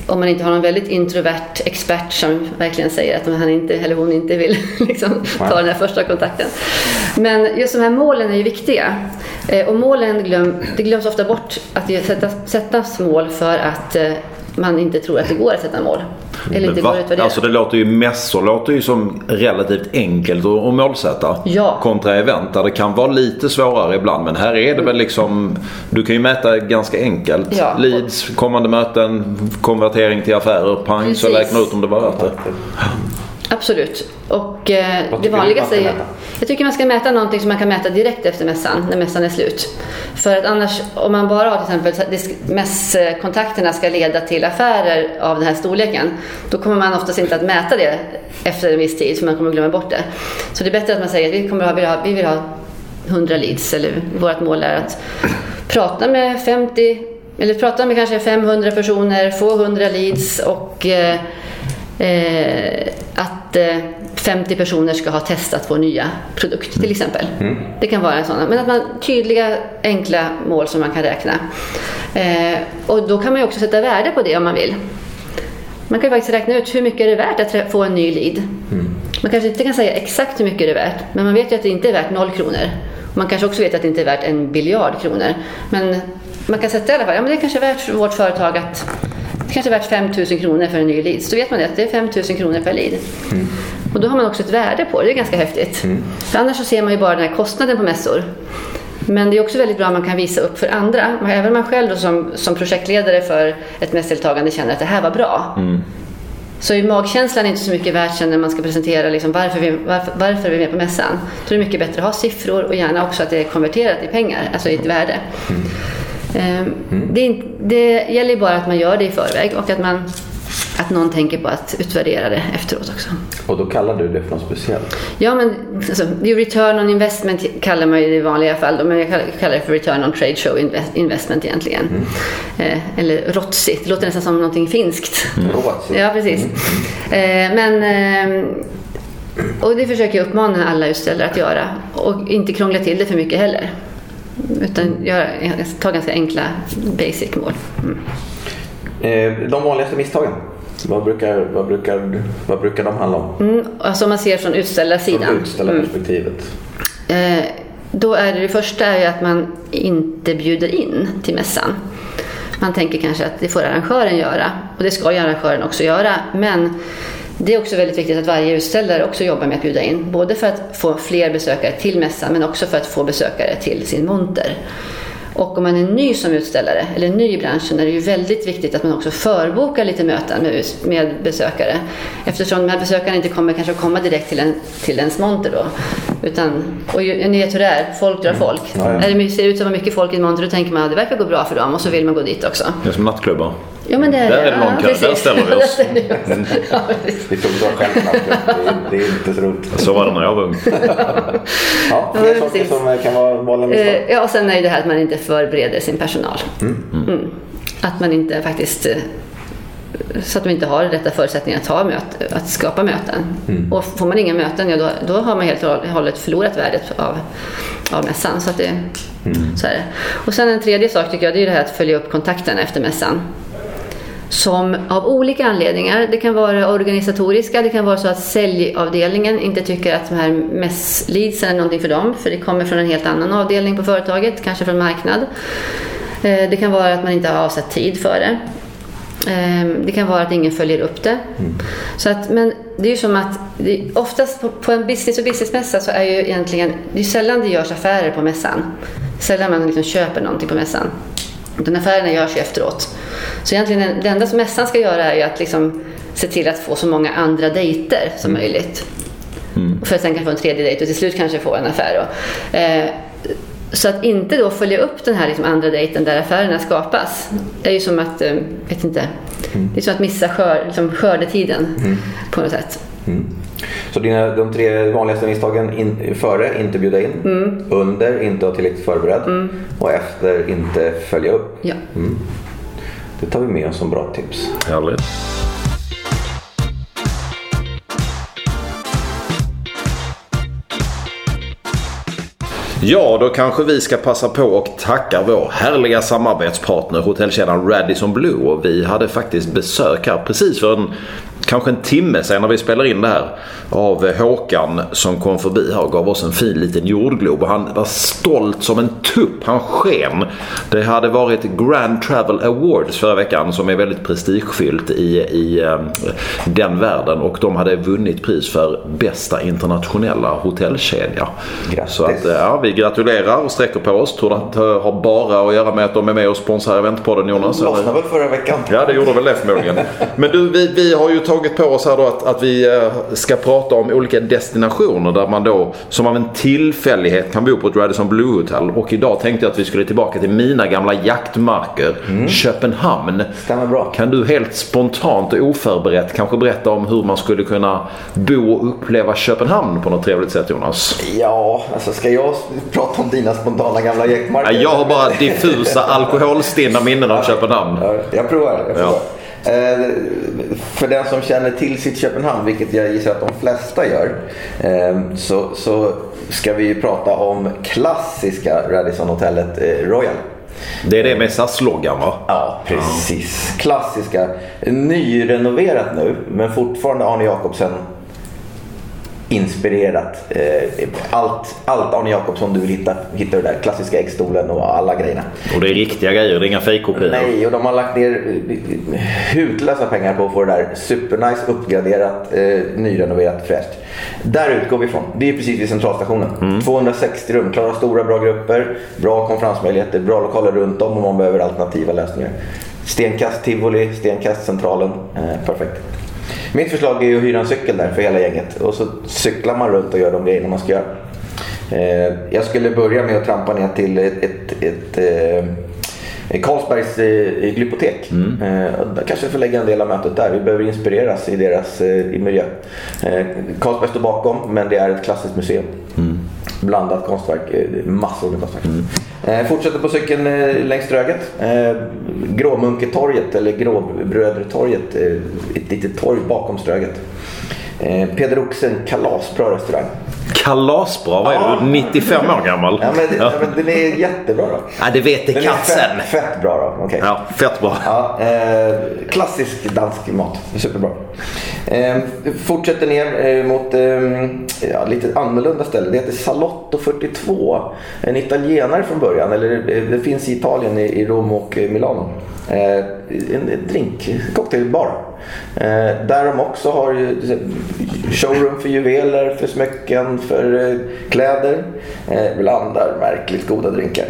om man inte har någon väldigt introvert expert som verkligen säger att han inte eller hon inte vill liksom, ta den här första kontakten. Men just de här målen är ju viktiga. Eh, och målen glöm, det glöms ofta bort att det sätta, sättas mål för att eh, man inte tror att det går att sätta mål. Eller inte går att utvärdera. Alltså det låter ju mässor låter ju som relativt enkelt att målsätta. Ja. Kontra event där det kan vara lite svårare ibland. Men här är det väl liksom, du kan ju mäta ganska enkelt. Ja. Leads, kommande möten, konvertering till affärer, pang så Precis. räkna ut om det var värt det. Absolut. Och eh, det vanligaste är? Jag tycker man ska mäta någonting som man kan mäta direkt efter mässan, när mässan är slut. För att annars, om man bara har till exempel så mässkontakterna ska leda till affärer av den här storleken, då kommer man oftast inte att mäta det efter en viss tid, för man kommer glömma bort det. Så det är bättre att man säger att vi, kommer att ha, vill ha, vi vill ha 100 leads, eller vårt mål är att prata med 50 eller prata med kanske 500 personer, få 100 leads och eh, eh, att eh, 50 personer ska ha testat vår nya produkt till exempel. Det kan vara sådana. Men att man tydliga, enkla mål som man kan räkna. Eh, och då kan man ju också sätta värde på det om man vill. Man kan ju faktiskt räkna ut hur mycket är det värt att få en ny lead. Man kanske inte kan säga exakt hur mycket det är värt, men man vet ju att det inte är värt noll kronor. Man kanske också vet att det inte är värt en biljard kronor. Men man kan sätta i alla fall, ja men det är kanske värt för vårt företag att kanske är värt 5 000 kronor för en ny lead. Så då vet man det, att det är 5 000 kronor per lead. Och då har man också ett värde på det, det är ganska häftigt. För annars så ser man ju bara den här kostnaden på mässor. Men det är också väldigt bra om man kan visa upp för andra. Även om man själv som, som projektledare för ett mässdeltagande känner att det här var bra. Så är magkänslan inte så mycket värt sen när man ska presentera liksom varför, vi, varför, varför vi är med på mässan. Då är det mycket bättre att ha siffror och gärna också att det är konverterat i pengar, alltså i ett värde. Ehm, Det, är inte, det gäller bara att man gör det i förväg och att, man, att någon tänker på att utvärdera det efteråt också. Och då kallar du det för något speciellt? Ja, men alltså, det return on investment kallar man ju det i vanliga fall. då, Men jag kallar- det för return on trade show invest- investment egentligen. Eh, eller ROTSI. Det låter nästan som någonting finskt. Rådsi. Ja, precis. Eh, men, eh, och det försöker jag uppmana alla utställare att göra. Och inte krångla till det för mycket heller. Utan göra, ta ganska enkla basic mål. Mm. Eh, De vanligaste misstagen? Vad brukar, vad brukar, vad brukar de handla om? Mm, alltså om man ser från utställarsidan. Från utställarperspektivet. Eh, då är det, det första är att man inte bjuder in till mässan. Man tänker kanske att det får arrangören göra och det ska ju arrangören också göra. Men det är också väldigt viktigt att varje utställare också jobbar med att bjuda in. Både för att få fler besökare till mässan men också för att få besökare till sin monter. Och om man är ny som utställare eller ny i branschen är det ju väldigt viktigt att man också förbokar lite möten med, med besökare. Eftersom de här besökarna inte kommer kanske komma direkt till, en, till ens monter då. Utan, och ju, ni vet hur det är, folk drar folk. Ja, ja. När det ser ut som att mycket folk i en monter då tänker man att det verkar gå bra för dem och så vill man gå dit också. Det är som nattklubbar. Ja men det är Där det. är det lång kö, precis. där ställer vi oss. Vi oss. Ja, precis. Vi får dra själv knappt. det, är- det är inte så roligt. Så var det när jag var ung. Ja, fler Ja, saker precis. som eh, kan vara vanliga misstag. Eh, Ja, och sen är det här att man inte förbereder sin personal. Mm. Att man inte faktiskt eh, så att de inte har rätta förutsättningar att, ha möte, att skapa möten. Och får man inga möten, ja, då, då har man helt och hållet förlorat värdet av, av mässan. Så, att det, så är det. Och sen en tredje sak tycker jag, det är det här att följa upp kontakten efter mässan. Som av olika anledningar, det kan vara organisatoriska, det kan vara så att säljavdelningen inte tycker att de här mässleadsen är någonting för dem, för det kommer från en helt annan avdelning på företaget, kanske från marknad. Eh, Det kan vara att man inte har avsatt tid för det. Eh, Det kan vara att ingen följer upp det. Så att, men det är ju som att det, oftast på, på en business och businessmässa så är ju egentligen, det är sällan det görs affärer på mässan. Sällan man liksom köper någonting på mässan. Utan affärerna görs ju efteråt. Så egentligen det enda som mässan ska göra är ju att liksom se till att få så många andra dejter som möjligt. För att sen kan få en tredje dejt och till slut kanske få en affär. Eh, så att inte då följa upp den här liksom andra dejten där affärerna skapas. Det är ju som att, eh, vet inte, det är som att missa skör, liksom skördetiden på något sätt. Så dina, de tre vanligaste misstagen in, före, inte bjuda in. Mm. Under, inte vara tillräckligt förberedd. Och efter, inte följa upp. Ja. Det tar vi med oss som bra tips. Härligt. Ja, då kanske vi ska passa på och tacka vår härliga samarbetspartner hotellkedjan Radisson Blue. Och vi hade faktiskt besök här precis för en, kanske en timme sedan när vi spelade in det här. Av Håkan som kom förbi här och gav oss en fin liten jordglob. Och han var stolt som en tupp. Han sken. Det hade varit Grand Travel Awards förra veckan som är väldigt prestigefyllt i, i eh, den världen. Och de hade vunnit pris för bästa internationella hotellkedja. Grattis. Så att, ja, vi gratulerar och sträcker på oss. Tror att det har bara att göra med att de är med och sponsrar Eventpodden Jonas? eller? Lossnade väl förra veckan? Ja, det gjorde väl det förmodligen. Men du, vi, vi har ju tagit på oss här då att, att vi eh, ska prata om olika destinationer där man då som av en tillfällighet kan bo på ett Radisson Blue Hotel. Och idag tänkte jag att vi skulle tillbaka till mina gamla jaktmarker, Köpenhamn. Stämmer bra. Kan du helt spontant och oförberett kanske berätta om hur man skulle kunna bo och uppleva Köpenhamn på något trevligt sätt Jonas? Ja, alltså ska jag prata om dina spontana gamla Ja, jaktmarker? Jag har bara diffusa alkoholstinna minnen av Köpenhamn. Ja, Jag provar. Jag provar. Ja. Eh, för den som känner till sitt Köpenhamn, vilket jag gissar att de flesta gör, eh, så, så ska vi ju prata om klassiska Radisson-hotellet eh, Royal. Det är det med SAS-loggan va? Ja, precis. Klassiska. Nyrenoverat nu, men fortfarande Arne Jacobsen inspirerat. Eh, Allt, allt Arne Jacobsson du vill hitta hittar du där. Klassiska äggstolen och alla grejerna. Och det är riktiga grejer, det är inga fejkkopior. Nej, och de har lagt ner eh, hutlösa pengar på att få det där supernice, uppgraderat, eh, nyrenoverat, fräscht. Där utgår vi ifrån. Det är precis vid centralstationen. 260 rum, klara stora bra grupper, bra konferensmöjligheter, bra lokaler runt om om man behöver alternativa lösningar. Stenkast tivoli, stenkast centralen. Eh, perfekt. Mitt förslag är ju att hyra en cykel där för hela gänget och så cyklar man runt och gör de grejerna man ska göra. Eh, jag skulle börja med att trampa ner till ett, ett, ett eh, Carlsbergs eh, glypotek. Eh, och där kanske förlägga en del av mötet där. Vi behöver inspireras i deras eh, i miljö. Eh, Carlsberg står bakom men det är ett klassiskt museum. Blandat konstverk, massor med konstverk. Eh, fortsätter på cykeln eh, längs Ströget. Eh, Gråmunketorget eller Gråbrödertorget. Eh, ett litet torg bakom Ströget. Eh, Peder Oxen kalasbra restaurang. Kalasbra, vad är Ja. du? 95 år gammal? Ja, men, det, ja. men den är jättebra då. Ja, det vet det Den är katten. fett, fett bra då. Okej. Ja, fett bra. Ja, eh, klassisk dansk mat. Superbra. Eh, fortsätter ner eh, mot eh, ja, lite annorlunda ställe. Det heter Salotto 42. En italienare från början. Eller eh, det finns i Italien, i, i Rom och eh, Milano. Eh, en drink, cocktailbar. Där de också har showroom för juveler, för smycken, för eh, kläder. Eh, blandar märkligt goda drinkar.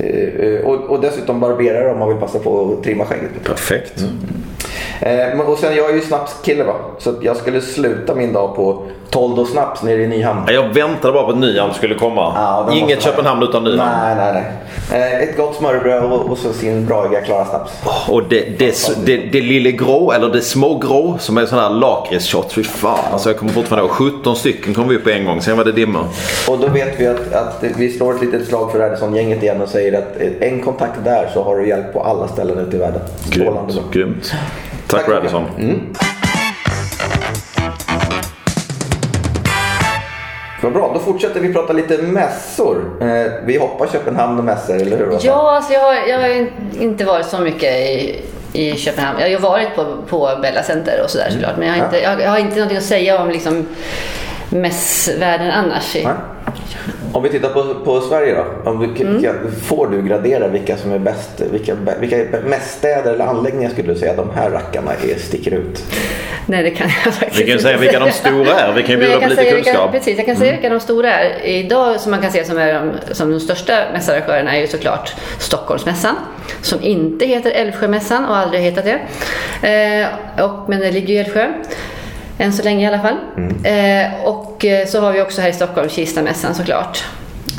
Eh, och, och dessutom barberar om man vill passa på att trimma skägget. Perfekt. Eh, och sen jag är ju snapskille va. Så jag skulle sluta min dag på Toldo Snaps nere i Nyhamn. Ja, Jag väntade bara på att Nyhamn skulle komma. Ja, Inget Köpenhamn utan Nyhamn. Nej, nej, nej. Eh, ett gott smörrebröd och, och så sin braiga Klara Snaps. Och det, det, det, det lille grå, eller det små grå som är sån här lakritsshot. Fy fan. Alltså jag kommer fortfarande ihåg. 17 stycken kom vi upp på en gång. Sen var det dimma. Och då vet vi att, att vi slår ett litet slag för Radisson-gänget igen och säger att en kontakt där så har du hjälp på alla ställen ute i världen. Strålande. Grymt. Tack, Tack, Radisson. Mm. Vad bra, då fortsätter vi prata lite mässor. Eh, vi hoppar Köpenhamn och mässor, eller hur? Ja, alltså jag, har, jag har inte varit så mycket i, i Köpenhamn. Jag har ju varit på, på Bella Center och sådär såklart. Men jag har, inte, jag, jag har inte någonting att säga om liksom mässvärlden annars. Nej. Om vi tittar på, på Sverige då. Om vi, vilka, får du gradera vilka som är bäst? Vilka, vilka mest städer eller anläggningar skulle du säga de här rackarna är, sticker ut? Nej, det kan jag faktiskt Vi kan ju inte säga vilka de stora är. Vi kan ju bjuda jag på lite säga vilka- kunskap. Precis, jag kan säga vilka de stora är. Idag som man kan se som är de, som de största mässarrangörerna är ju såklart Stockholmsmässan. Som inte heter Älvsjömässan och aldrig har hetat det. Eh, och, men det ligger ju i Älvsjö. Än så länge i alla fall. Eh, och eh, så har vi också här i Stockholm Kistamässan såklart.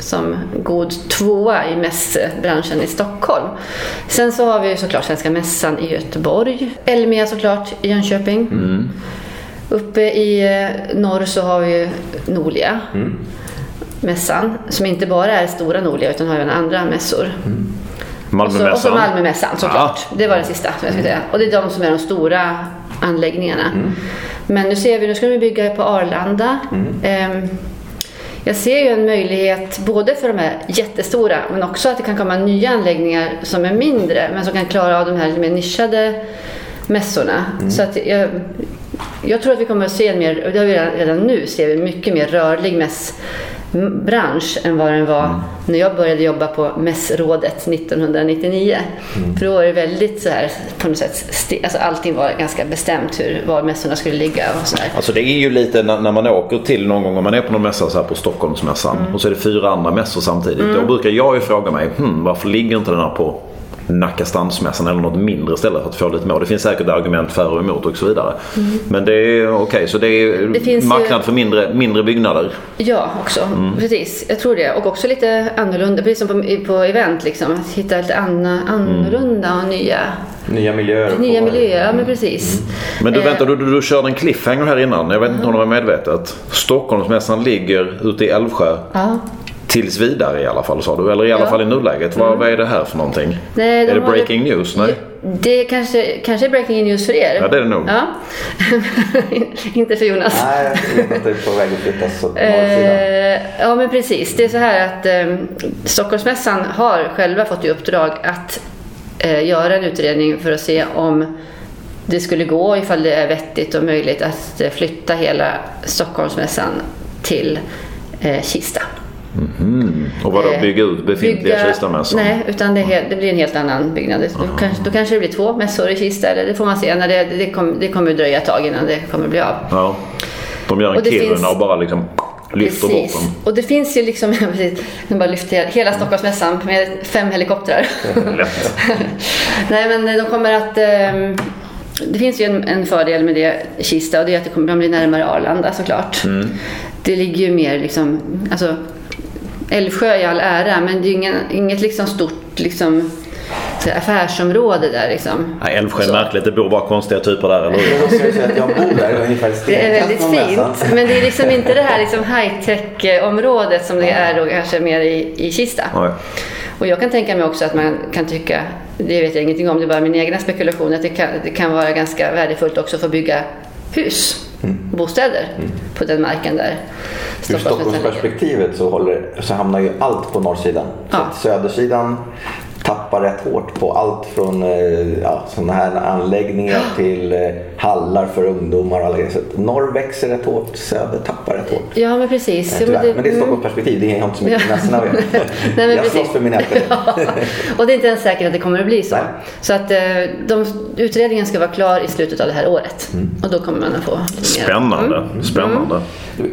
Som god tvåa i mässbranschen i Stockholm. Sen så har vi såklart Svenska Mässan i Göteborg. Elmia såklart i Jönköping. Uppe i eh, norr så har vi ju Nolia. Mässan, som inte bara är stora Nolia utan har även andra mässor. Och så, och så Malmömässan. Malmömässan såklart. Det var den sista som jag skulle säga. Och det är de som är de stora anläggningarna. Men nu ser vi, nu ska vi bygga på Arlanda. Ehm, jag ser ju en möjlighet både för de här jättestora men också att det kan komma nya anläggningar som är mindre men som kan klara av de här lite mer nischade mässorna. Så att jag, jag tror att vi kommer att se en mer, det har vi redan, redan nu, ser vi mycket mer rörlig mässbransch än vad den var när jag började jobba på Mässrådet 1999. För då var det väldigt så här, på något sätt, alltså allting var ganska bestämt hur, var mässorna skulle ligga och sådär. Alltså det är ju lite när, när man åker till någon gång om man är på någon mässa så här på Stockholmsmässan Mm. och så är det fyra andra mässor samtidigt. Då brukar jag ju fråga mig hmm, varför ligger inte den här på Nackastansmässan eller något mindre ställe för att få lite mer. Det finns säkert argument för och emot och så vidare. Men det är okej, så det är Mm. Det finns ju- marknad för mindre, mindre byggnader. Ja, också. Mm. Precis. Jag tror det. Och också lite annorlunda, precis som på, på event. Liksom. Att hitta lite anna, annorlunda och nya, Nya miljöer. nya miljöer. Ja, men precis. Men du Eh. vänta, du, du, du körde en cliffhanger här innan. Jag vet inte om det var medvetet. Stockholmsmässan ligger ute i Älvsjö. Ja. Tills vidare i alla fall sa du. Eller i alla Ja. Mm. fall i nuläget. Vad, vad är det här för någonting? Nej, de är det breaking det- news? Nej? Det kanske, kanske är breaking news för er. Ja, det är det nog. Ja. Inte för Jonas. Nej, jag vet att det är på väg att flyttas åt. Eh, ja men precis. Det är så här att eh, Stockholmsmässan har själva fått i uppdrag att eh, göra en utredning för att se om det skulle gå, ifall det är vettigt och möjligt att flytta hela Stockholmsmässan till eh, Kista. Och vadå, Eh, bygga ut befintliga bygga- Kistamässan? Nej, utan det, helt- det blir en helt annan byggnad. Då kanske, då kanske det blir två mässor i Kista, eller det får man se. När det, det, kom, det kommer att dröja ett tag innan det kommer bli av. Ja. De gör en Och Kiruna finns- och bara liksom lyfter bort dem. Och det finns ju liksom, precis, nu bara lyfter hela, Stockholmsmässan med fem helikoptrar. Lätt. Nej men de kommer att, ehm, det finns ju en, en fördel med det Kista och det är att det kommer att bli närmare Arlanda såklart. Mm. Det ligger ju mer liksom, alltså Älvsjö i all ära men det är ingen, inget liksom stort liksom affärsområde där liksom. Nej, Älvsjö är märkligt. Det bor bara konstiga typer där, eller hur? Jag bor där ungefär Det är väldigt fint, men det är liksom inte det här liksom high-tech-området som det är då kanske mer i, i Kista. Nej. Och jag kan tänka mig också att man kan tycka, det vet jag ingenting om, det är bara min egna spekulation, att det kan, det kan vara ganska värdefullt också för att bygga hus, bostäder på den marken där Ur. Stockholmsperspektivet så, håller, så hamnar ju allt på norrsidan. Så Ja. att södersidan tappar rätt hårt på allt från eh, ja, sådana här anläggningar till eh, hallar för ungdomar och alla grejer. Så norr växer rätt hårt, söder tappar rätt hårt. Ja, men precis. Eh, Ja, tyvärr. Men det är mm. Stockholmsperspektiv, det har inte så mycket med mässorna att. Nej, men Jag precis. slåss för min älskade. Och det är inte ens säkert att det kommer att bli så. Nej. Så att de, utredningen ska vara klar i slutet av det här året. Mm. Och då kommer man att få Spännande. Mm. Spännande.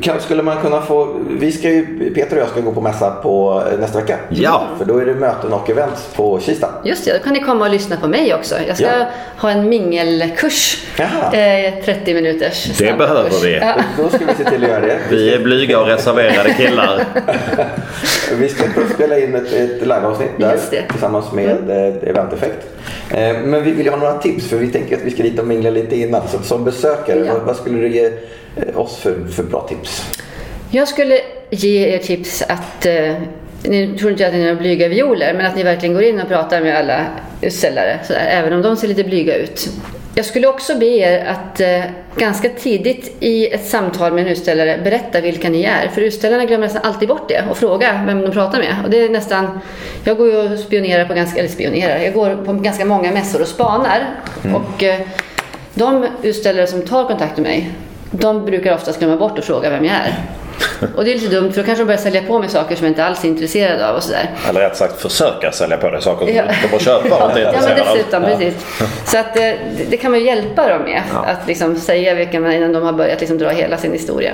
Kan, skulle man kunna få, vi ska ju, Peter och jag ska gå på mässa på nästa vecka. Ja. För då är det möten och events på Kista. Just det, då kan ni komma och lyssna på mig också. Jag ska Ja. ha en mingelkurs. Eh, 30 minuters Det behöver vi. Ja. Då ska vi se till att göra det. Vi är blyga och reserverade killar. Vi ska spela in ett, ett liveavsnitt där tillsammans med eh, Eventeffekt. Eh, Men vi vill ju ha några tips för vi tänker att vi ska dit och mingla lite innan. Så som besökare, Ja. vad, vad skulle du ge eh, oss för, för bra tips? Jag skulle ge er tips att ni tror inte att ni är några blyga violer, men att ni verkligen går in och pratar med alla utställare, sådär, även om de ser lite blyga ut. Jag skulle också be er att eh, ganska tidigt i ett samtal med en utställare berätta vilka ni är. För utställarna glömmer nästan alltid bort det och fråga vem de pratar med. Och det är nästan, jag går ju och spionerar på ganska, eller spionerar, jag går på ganska många mässor och spanar. Och eh, de utställare som tar kontakt med mig, de brukar oftast glömma bort att fråga vem jag är. Och det är lite dumt för då kanske de börjar sälja på mig saker som jag inte alls är intresserad av och sådär. Eller rätt sagt försöka sälja på dig saker som Ja. du inte får köpa och inte är Ja men intresserad av. dessutom, precis. Så att eh, det, det kan man ju hjälpa dem med. Att liksom säga vilka man innan de har börjat liksom dra hela sin historia.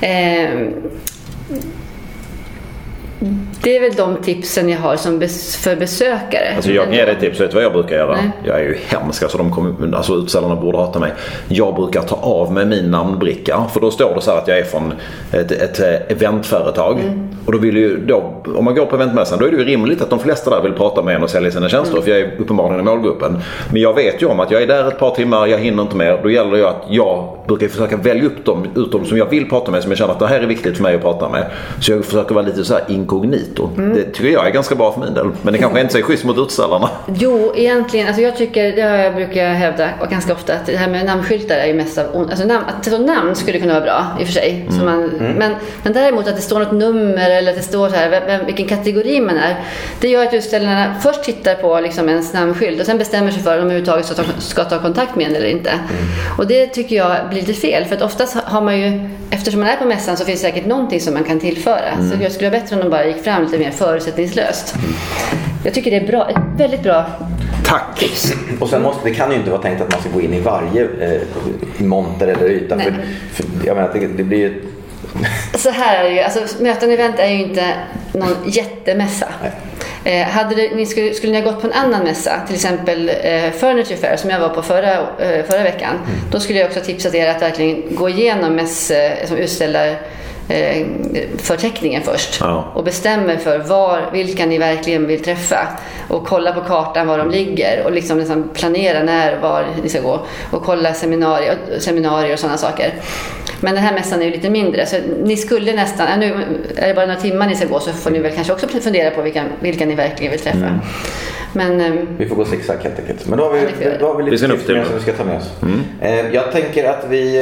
Eh, det är väl de tipsen jag har som bes, för besökare. Alltså jag kan ge dig tips. Vet du vad jag brukar göra? Nej. Jag är ju hemsk. Alltså, de kommer, alltså utställarna borde hata mig. Jag brukar ta av mig min namnbricka. För då står det så här att jag är från ett, ett eh, eventföretag. Mm. Och då vill ju då, om man går på eventmässan då är det ju rimligt att de flesta där vill prata med en och sälja sina tjänster. Mm. För jag är uppenbarligen i målgruppen. Men jag vet ju om att jag är där ett par timmar, jag hinner inte mer. Då gäller det ju att jag brukar försöka välja upp dem, ut dem som jag vill prata med. Som jag känner att det här är viktigt för mig att prata med. Så jag försöker vara lite så här inkognito. Mm. Det tycker jag är ganska bra för min del. Men det kanske inte är schysst mot utställarna. Jo, egentligen. Alltså jag tycker, det har jag brukar hävda och ganska ofta, att det här med namnskyltar är ju mest av alltså namn, Att det står namn skulle kunna vara bra i och för sig. Så man, men, men däremot att det står något nummer eller att det står så här, vem, vem, vilken kategori man är. Det gör att utställarna först tittar på liksom ens namnskylt och sen bestämmer sig för om de överhuvudtaget ska ta, ska ta kontakt med en eller inte. Och det tycker jag blir lite fel. För att oftast har man ju, eftersom man är på mässan så finns det säkert någonting som man kan tillföra. Så jag skulle vara bättre om de bara gick fram lite mer förutsättningslöst. Jag tycker det är bra, ett väldigt bra Tack! tips. Och sen måste, det kan ju inte vara tänkt att man ska gå in i varje eh, monter eller yta. Nej. För, för, jag menar, det, det blir ju... Så här är det ju, alltså möten event är ju inte någon jättemässa. Eh, hade det, ni skulle, skulle ni ha gått på en annan mässa, till exempel eh, Furniture Fair som jag var på förra, eh, förra veckan. Då skulle jag också tipsa er att verkligen gå igenom mäss, eh, som utställare eh, förteckningen först Ja. och bestämmer för var, vilka ni verkligen vill träffa och kolla på kartan var de ligger och liksom, liksom planera när och var ni ska gå och kolla seminarier, seminarier och sådana saker. Men den här mässan är ju lite mindre så ni skulle nästan, ja, nu är det bara några timmar ni ska gå så får ni väl kanske också fundera på vilka, vilka ni verkligen vill träffa. Men ehm, Vi får gå zigzag helt enkelt. Men då har vi, Ja, då har vi lite tips som vi ska ta med oss. Eh, jag tänker att vi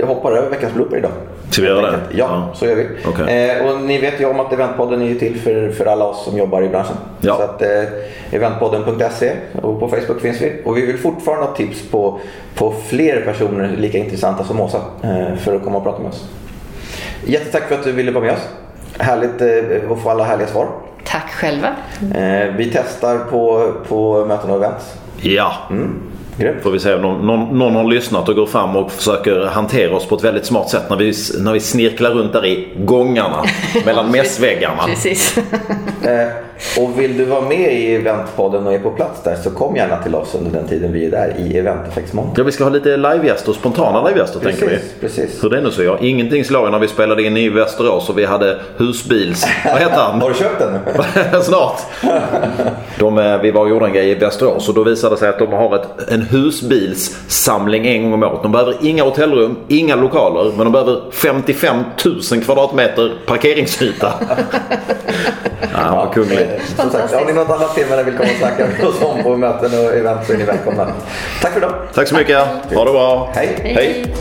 eh, hoppar över veckans blooper idag. Ska vi göra det? Ja, Ja. så gör vi. Okej. Eh, och ni vet ju om att Eventpodden är till för, för alla oss som jobbar i branschen. Ja. Så att eh, eventpodden.se och på Facebook finns vi. Och vi vill fortfarande ha tips på, på fler personer lika intressanta som Åsa eh, för att komma och prata med oss. Jättetack för att du ville vara med oss. Härligt eh, att få alla härliga svar. tack själva. Eh, vi testar på, på möten och events. Ja. Mm. Grymt. Får vi se om någon, någon, någon har lyssnat och går fram och försöker hantera oss på ett väldigt smart sätt när vi, när vi snirklar runt där i gångarna mellan mässväggarna. Precis. Eh, och vill du vara med i Eventpodden och är på plats där så kom gärna till oss under den tiden vi är där i Eventeffektsmåndag. Ja, vi ska ha lite livegäster, spontana livegäster tänker vi. precis. Hur det nu så jag. Ingenting slår när vi spelade in i Västerås och vi hade husbils... Vad heter han? Har du köpt den? Snart. De, eh, vi var och gjorde en grej i Västerås och då visade det sig att de har ett, en husbilssamling en gång om året. De behöver inga hotellrum, inga lokaler men de behöver 55 000 kvadratmeter parkeringsyta. ja, vad kungligt. eh, Som sagt, har ni något annat tema eller vill komma och snacka med oss om på möten och event så är ni välkomna. Tack för idag. Tack så mycket. Ha det bra. Hej. Hej.